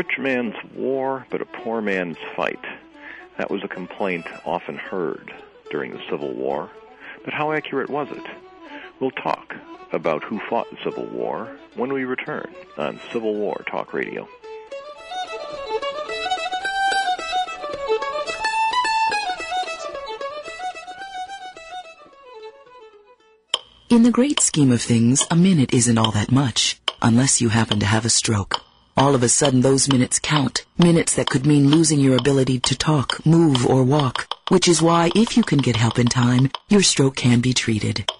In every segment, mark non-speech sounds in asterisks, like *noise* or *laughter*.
rich man's war, but a poor man's fight. That was a complaint often heard during the Civil War. But how accurate was it? We'll talk about who fought the Civil War when we return on Civil War Talk Radio. In the great scheme of things, a minute isn't all that much, unless you happen to have a stroke. All of a sudden, those minutes count. Minutes that could mean losing your ability to talk, move, or walk. Which is why, if you can get help in time, your stroke can be treated.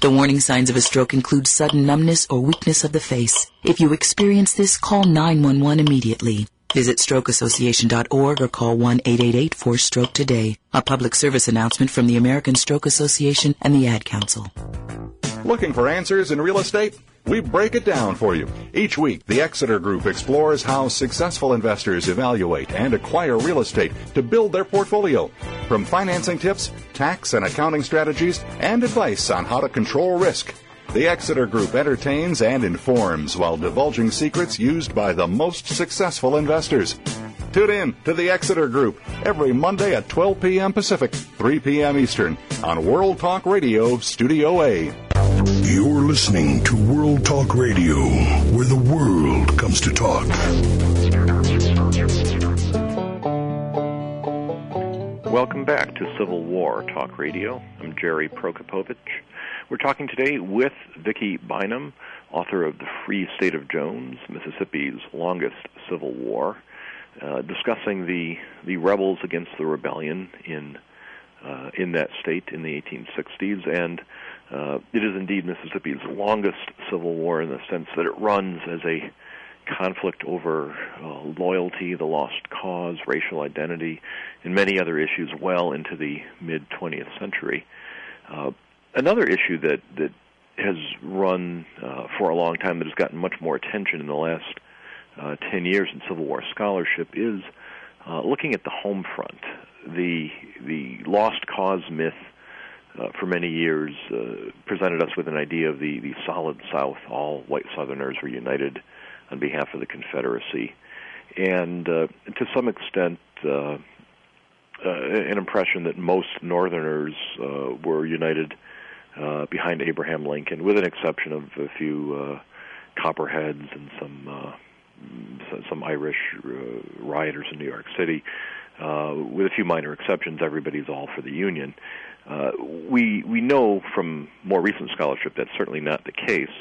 The warning signs of a stroke include sudden numbness or weakness of the face. If you experience this, call 911 immediately. Visit strokeassociation.org or call 1-888-4-STROKE today. A public service announcement from the American Stroke Association and the Ad Council. Looking for answers in real estate? We break it down for you. Each week, the Exeter Group explores how successful investors evaluate and acquire real estate to build their portfolio. From financing tips, tax and accounting strategies, and advice on how to control risk. The Exeter Group entertains and informs while divulging secrets used by the most successful investors. Tune in to the Exeter Group every Monday at 12 p.m. Pacific, 3 p.m. Eastern on World Talk Radio Studio A. You're listening to World Talk Radio, where the world comes to talk. Welcome back to Civil War Talk Radio. I'm Jerry Prokopowicz. We're talking today with Vicki Bynum, author of The Free State of Jones, Mississippi's longest civil war, uh, discussing the, the rebels against the rebellion in, uh, in that state in the 1860s. And uh, it is indeed Mississippi's longest civil war in the sense that it runs as a conflict over uh, loyalty, the lost cause, racial identity, and many other issues well into the mid 20th century. Uh, another issue that that has run uh, for a long time that has gotten much more attention in the last uh, 10 years in Civil War scholarship is uh, looking at the home front. The the lost cause myth uh, for many years uh, presented us with an idea of the the solid South. All white Southerners were united on behalf of the Confederacy, and uh, to some extent. Uh, uh, an impression that most Northerners uh, were united uh, behind Abraham Lincoln, with an exception of a few uh, Copperheads and some uh, some Irish uh, rioters in New York City. Uh, with a few minor exceptions, everybody's all for the Union. Uh, we we know from more recent scholarship that's certainly not the case.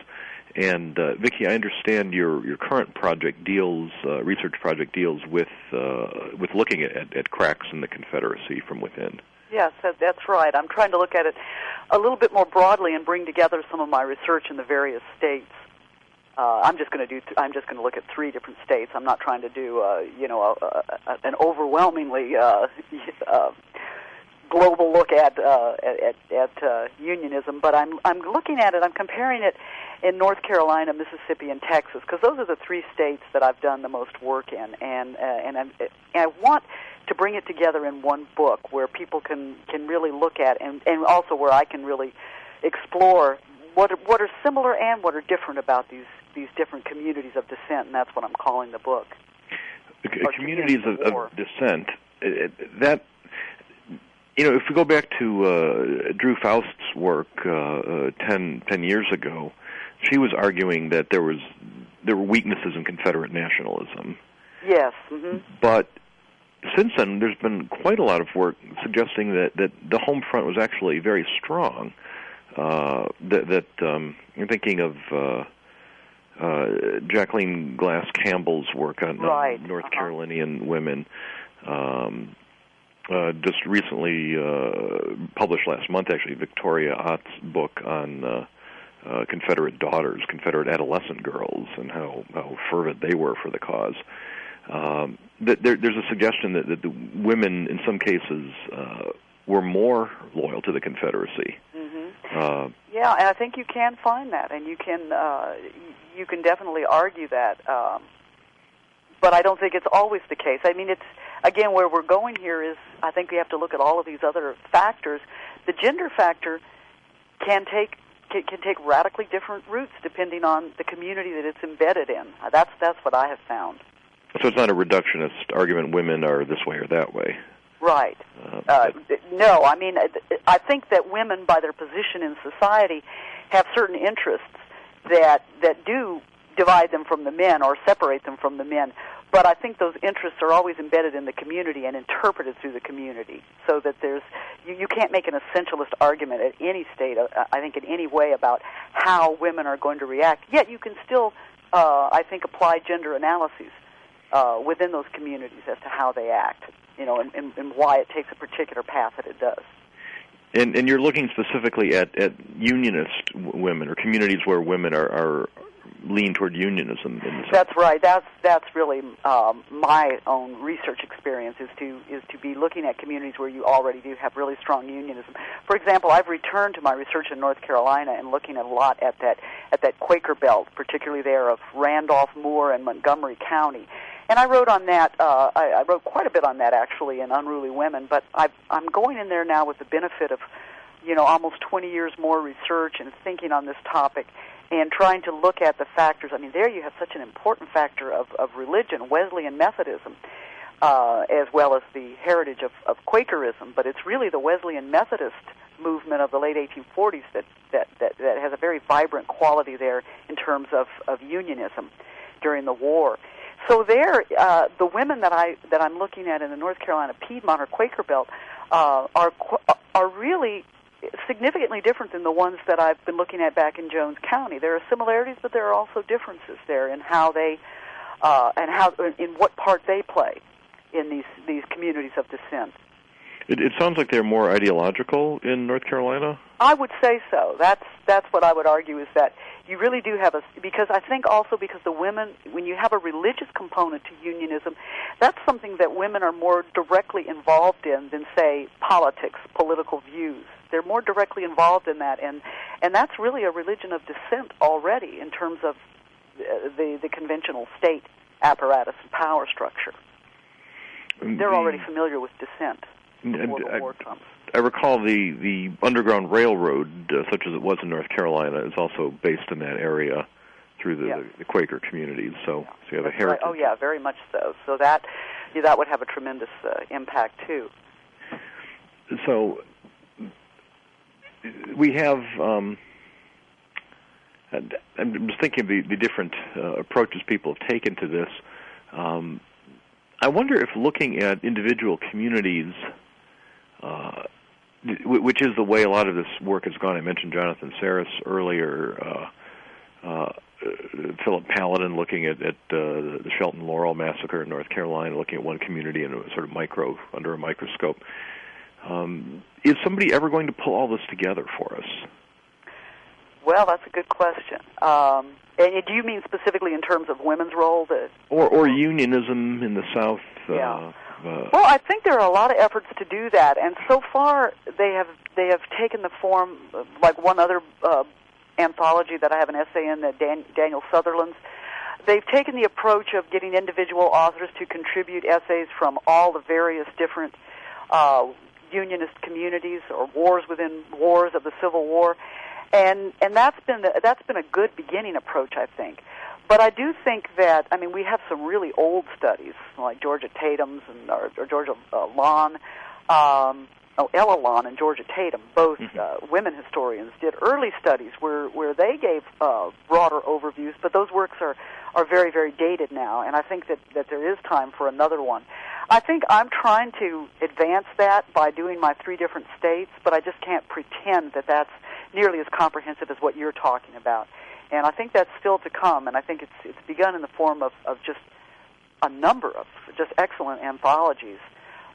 And uh, Vicki, I understand your your current project deals uh, research project deals with uh, with looking at, at cracks in the Confederacy from within. Yes, that's right. I'm trying to look at it a little bit more broadly and bring together some of my research in the various states. Uh, I'm just going to do. Th- I'm just going to look at three different states. I'm not trying to do, uh, you know, a, a, a, an overwhelmingly uh, *laughs* uh, global look at uh, at, at uh, unionism, but I'm I'm looking at it. I'm comparing it in North Carolina, Mississippi, and Texas because those are the three states that I've done the most work in, and uh, and, I'm, and I want to bring it together in one book where people can can really look at and and also where I can really explore what are, what are similar and what are different about these these different communities of dissent, and that's what I'm calling the book. communities of, of, dissent. It, it, that you know, if we go back to uh, Drew Faust's work uh, uh, 10, 10 years ago, she was arguing that there was there were weaknesses in Confederate nationalism. Yes. Mm-hmm. But since then, there's been quite a lot of work suggesting that that the home front was actually very strong. Uh, that that um, I'm thinking of uh, uh, Jacqueline Glass Campbell's work on right. North uh-huh. Carolinian women. Um, uh, just recently uh, published last month, actually, Victoria Ott's book on uh, uh, Confederate daughters, Confederate adolescent girls, and how, how fervent they were for the cause. Um, that there, there's a suggestion that, that the women, in some cases, uh, were more loyal to the Confederacy. Mm-hmm. Uh, yeah, and I think you can find that, and you can uh, you can definitely argue that. Um, but I don't think it's always the case. I mean, it's again where we're going here is I think we have to look at all of these other factors. The gender factor can take can, can take radically different routes depending on the community that it's embedded in. That's that's what I have found. So it's not a reductionist argument. Women are this way or that way. Right. Uh, Uh, no, I mean, I think that women, by their position in society, have certain interests that that do divide them from the men or separate them from the men. But I think those interests are always embedded in the community and interpreted through the community, so that there's you, you can't make an essentialist argument at any state. Uh, I think in any way about how women are going to react. Yet you can still, uh, I think, apply gender analyses uh, within those communities as to how they act, you know, and, and, and why it takes a particular path that it does. And, and you're looking specifically at, at unionist women or communities where women are, are lean toward unionism. That's right. That's that's really um, my own research experience is to is to be looking at communities where you already do have really strong unionism. For example, I've returned to my research in North Carolina and looking a lot at that at that Quaker belt, particularly there of Randolph, Moore, and Montgomery County. And I wrote on that. Uh, I, I wrote quite a bit on that actually in Unruly Women. But I, I'm going in there now with the benefit of, you know, almost 20 years more research and thinking on this topic, and trying to look at the factors. I mean, there you have such an important factor of, of religion, Wesleyan Methodism, uh, as well as the heritage of, of Quakerism. But it's really the Wesleyan Methodist movement of the late 1840s that, that, that, that has a very vibrant quality there in terms of, of unionism during the war. So there, uh, the women that I that I'm looking at in the North Carolina Piedmont or Quaker Belt uh, are are really significantly different than the ones that I've been looking at back in Jones County. There are similarities, but there are also differences there in how they uh, and how in what part they play in these these communities of dissent. It, it sounds like they're more ideological in North Carolina. I would say so. That's that's what I would argue is that you really do have a because I think also because the women when you have a religious component to unionism, that's something that women are more directly involved in than say politics, political views. They're more directly involved in that and and that's really a religion of dissent already in terms of uh, the the conventional state apparatus and power structure. They're already familiar with dissent before the war comes. I recall the the Underground Railroad, uh, such as it was in North Carolina, is also based in that area through the, Yeah. the Quaker communities. So, so you have a That's right. heritage. Oh yeah, very much so. So that yeah, that would have a tremendous uh, impact too. So we have. Um, and I'm just thinking of the, the different uh, approaches people have taken to this. Um, I wonder if looking at individual communities, uh, which is the way a lot of this work has gone. I mentioned Jonathan Sarris earlier. Uh, uh, Philip Paludan looking at, at uh, the Shelton Laurel massacre in North Carolina, looking at one community in a sort of micro under a microscope. Um, is somebody ever going to pull all this together for us? Well, that's a good question. Um, and do you mean specifically in terms of women's role? The, Or, or unionism in the South? Yeah. Uh, well, I think there are a lot of efforts to do that, and so far they have they have taken the form of, like one other uh, anthology that I have an essay in, that Dan, Daniel Sutherland's. They've taken the approach of getting individual authors to contribute essays from all the various different uh, unionist communities or wars within wars of the Civil War, and and that's been the, that's been a good beginning approach, I think. But I do think that I mean we have some really old studies like Georgia Tatum's and or, or Georgia uh, Lonn, um, oh Ella Lonn and Georgia Tatum, both uh, women historians, did early studies where where they gave uh, broader overviews. But those works are are very very dated now, and I think that that there is time for another one. I think I'm trying to advance that by doing my three different states, but I just can't pretend that that's nearly as comprehensive as what you're talking about. And I think that's still to come, and I think it's it's begun in the form of, of just a number of just excellent anthologies.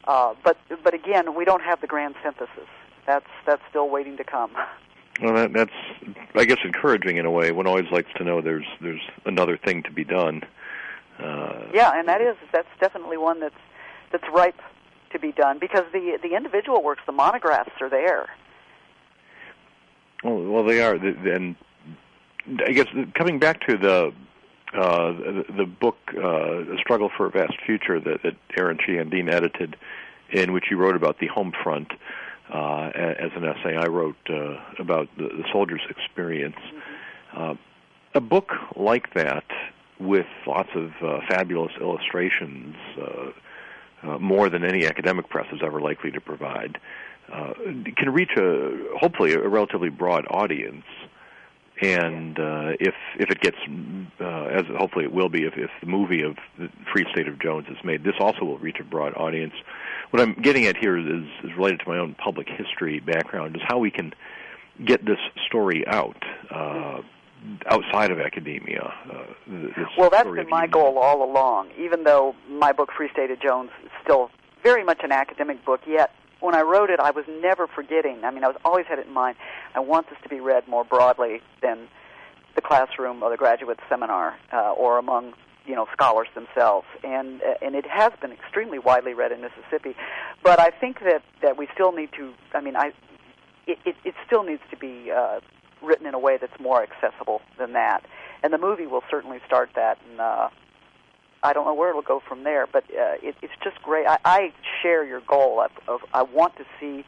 Uh, but but again, we don't have the grand synthesis. That's that's still waiting to come. *laughs* well, that, that's, I guess, encouraging in a way. One always likes to know there's there's another thing to be done. Uh, Yeah, and that is that's definitely one that's that's ripe to be done because the the individual works, the monographs are there. Well, well, they are, The- and I guess coming back to the uh, the, the book uh, "A Struggle for a Vast Future" that, that Aaron Sheehan-Dean edited, in which he wrote about the home front uh, as an essay. I wrote uh, about the, the soldier's experience. Uh, a book like that with lots of uh, fabulous illustrations, uh, uh, more than any academic press is ever likely to provide, uh, can reach a hopefully a relatively broad audience. And uh, if if it gets uh, as hopefully it will be if, if the movie of the Free State of Jones is made, this also will reach a broad audience. What I'm getting at here is, is related to my own public history background, is how we can get this story out. Uh, outside of academia. Uh, well, that's been my goal all along. Even though my book, Free State of Jones, is still very much an academic book, yet when I wrote it, I was never forgetting. I mean, I was always had it in mind. I want this to be read more broadly than the classroom or the graduate seminar uh, or among you know scholars themselves and uh, and it has been extremely widely read in Mississippi but I think that that we still need to I mean I it it, it still needs to be uh, written in a way that's more accessible than that. And the movie will certainly start that. And uh, I don't know where it'll go from there, but uh, it, it's just great. I, I share your goal of, of I want to see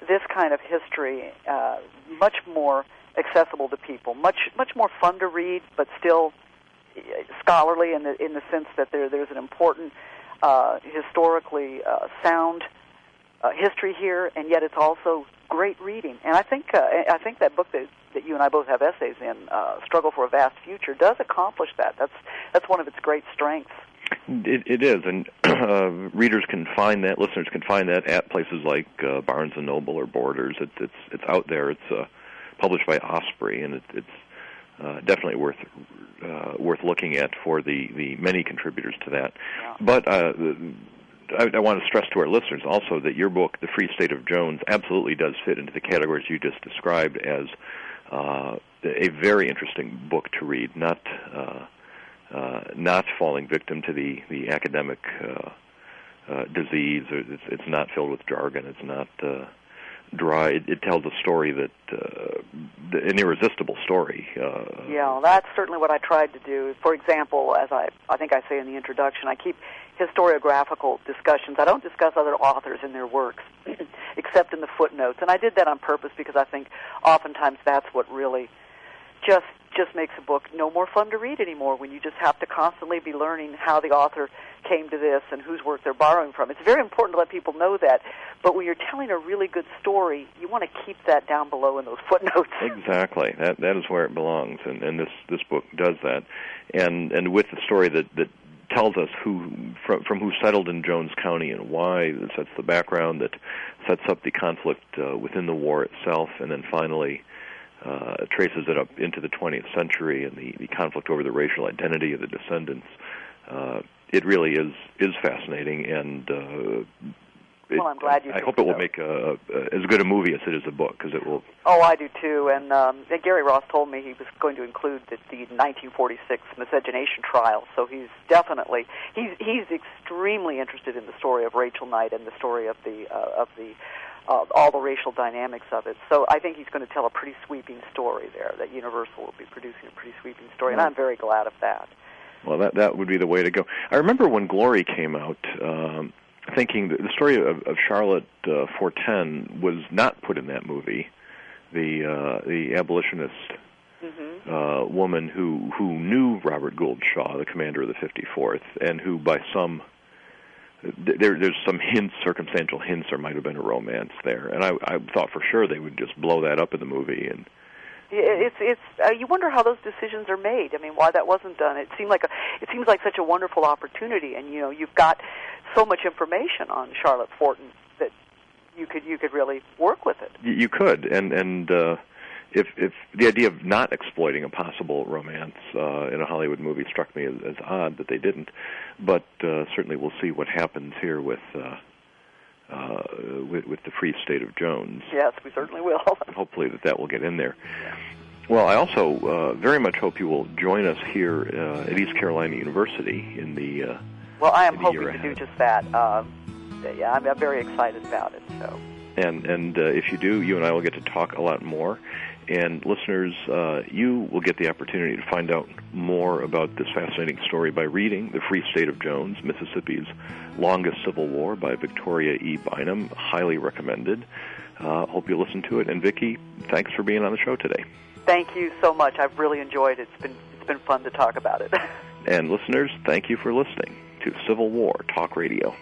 this kind of history uh, much more accessible to people, much much more fun to read, but still uh, scholarly in the in the sense that there there's an important uh, historically uh, sound uh, history here, and yet it's also great reading. And I think uh, I think that book that that you and I both have essays in, uh, "Struggle for a Vast Future," does accomplish that. That's that's one of its great strengths. It, it is, and *clears throat* uh, readers can find that. Listeners can find that at places like uh, Barnes and Noble or Borders. It, it's it's out there. It's uh, published by Osprey, and it, it's uh, definitely worth uh, worth looking at for the the many contributors to that. Yeah. But uh, I, I want to stress to our listeners also that your book, The Free State of Jones, absolutely does fit into the categories you just described as uh, a very interesting book to read, not uh, uh, not falling victim to the the academic uh, uh, disease. It's, it's not filled with jargon. It's not uh, dry. It, it tells a story that uh, an irresistible story. Uh, yeah, that's certainly what I tried to do. For example, as I I think I say in the introduction, I keep historiographical discussions. I don't discuss other authors and their works, *clears throat* except in the footnotes, and I did that on purpose because I think oftentimes that's what really just just makes a book no more fun to read anymore when you just have to constantly be learning how the author came to this and whose work they're borrowing from. It's very important to let people know that, but when you're telling a really good story, you want to keep that down below in those *laughs* footnotes. Exactly. That that is where it belongs and and this this book does that. And and with the story that that tells us who from, from who settled in Jones County and why. That sets the background. That sets up the conflict uh, within the war itself, and then finally uh, traces it up into the 20th century and the, the conflict over the racial identity of the descendants. Uh, it really is is fascinating, and uh, it, well, I'm glad you. I hope it will make a, a, as good a movie as it is a book because it will. Oh, I do too. And, um, and Gary Ross told me he was going to include the, the 1946 miscegenation trial. So he's definitely he's he's extremely interested in the story of Rachel Knight and the story of the uh, of the uh, all the racial dynamics of it. So I think he's going to tell a pretty sweeping story there. That Universal will be producing a pretty sweeping story, and I'm very glad of that. Well, that that would be the way to go. I remember when Glory came out. Um, thinking that the story of, of Charlotte uh, Forten was not put in that movie. The uh, the abolitionist mm-hmm. uh, woman who who knew Robert Gould Shaw, the commander of the 54th, and who by some there there's some hints, circumstantial hints, there might have been a romance there, and I I thought for sure they would just blow that up in the movie and it's it's uh, you wonder how those decisions are made. I mean, why that wasn't done. It seemed like a it seems like such a wonderful opportunity, and you know, you've got so much information on Charlotte Forten that you could you could really work with it. You could, and and uh, if if the idea of not exploiting a possible romance uh, in a Hollywood movie struck me as, as odd that they didn't, but uh, certainly we'll see what happens here with. Uh, uh, with, with the Free State of Jones. Yes, we certainly will. *laughs* hopefully that that will get in there. Well, I also uh, very much hope you will join us here uh, at East Carolina University in the. Uh, well, I am hoping to do just that. Uh, yeah, I'm, I'm very excited about it. So. And and uh, if you do, you and I will get to talk a lot more. And listeners, uh, you will get the opportunity to find out more about this fascinating story by reading The Free State of Jones, Mississippi's Longest Civil War by Victoria E. Bynum. Highly recommended. Uh, hope you listen to it. And Vicki, thanks for being on the show today. Thank you so much. I've really enjoyed it. It's been, it's been fun to talk about it. *laughs* and listeners, thank you for listening to Civil War Talk Radio.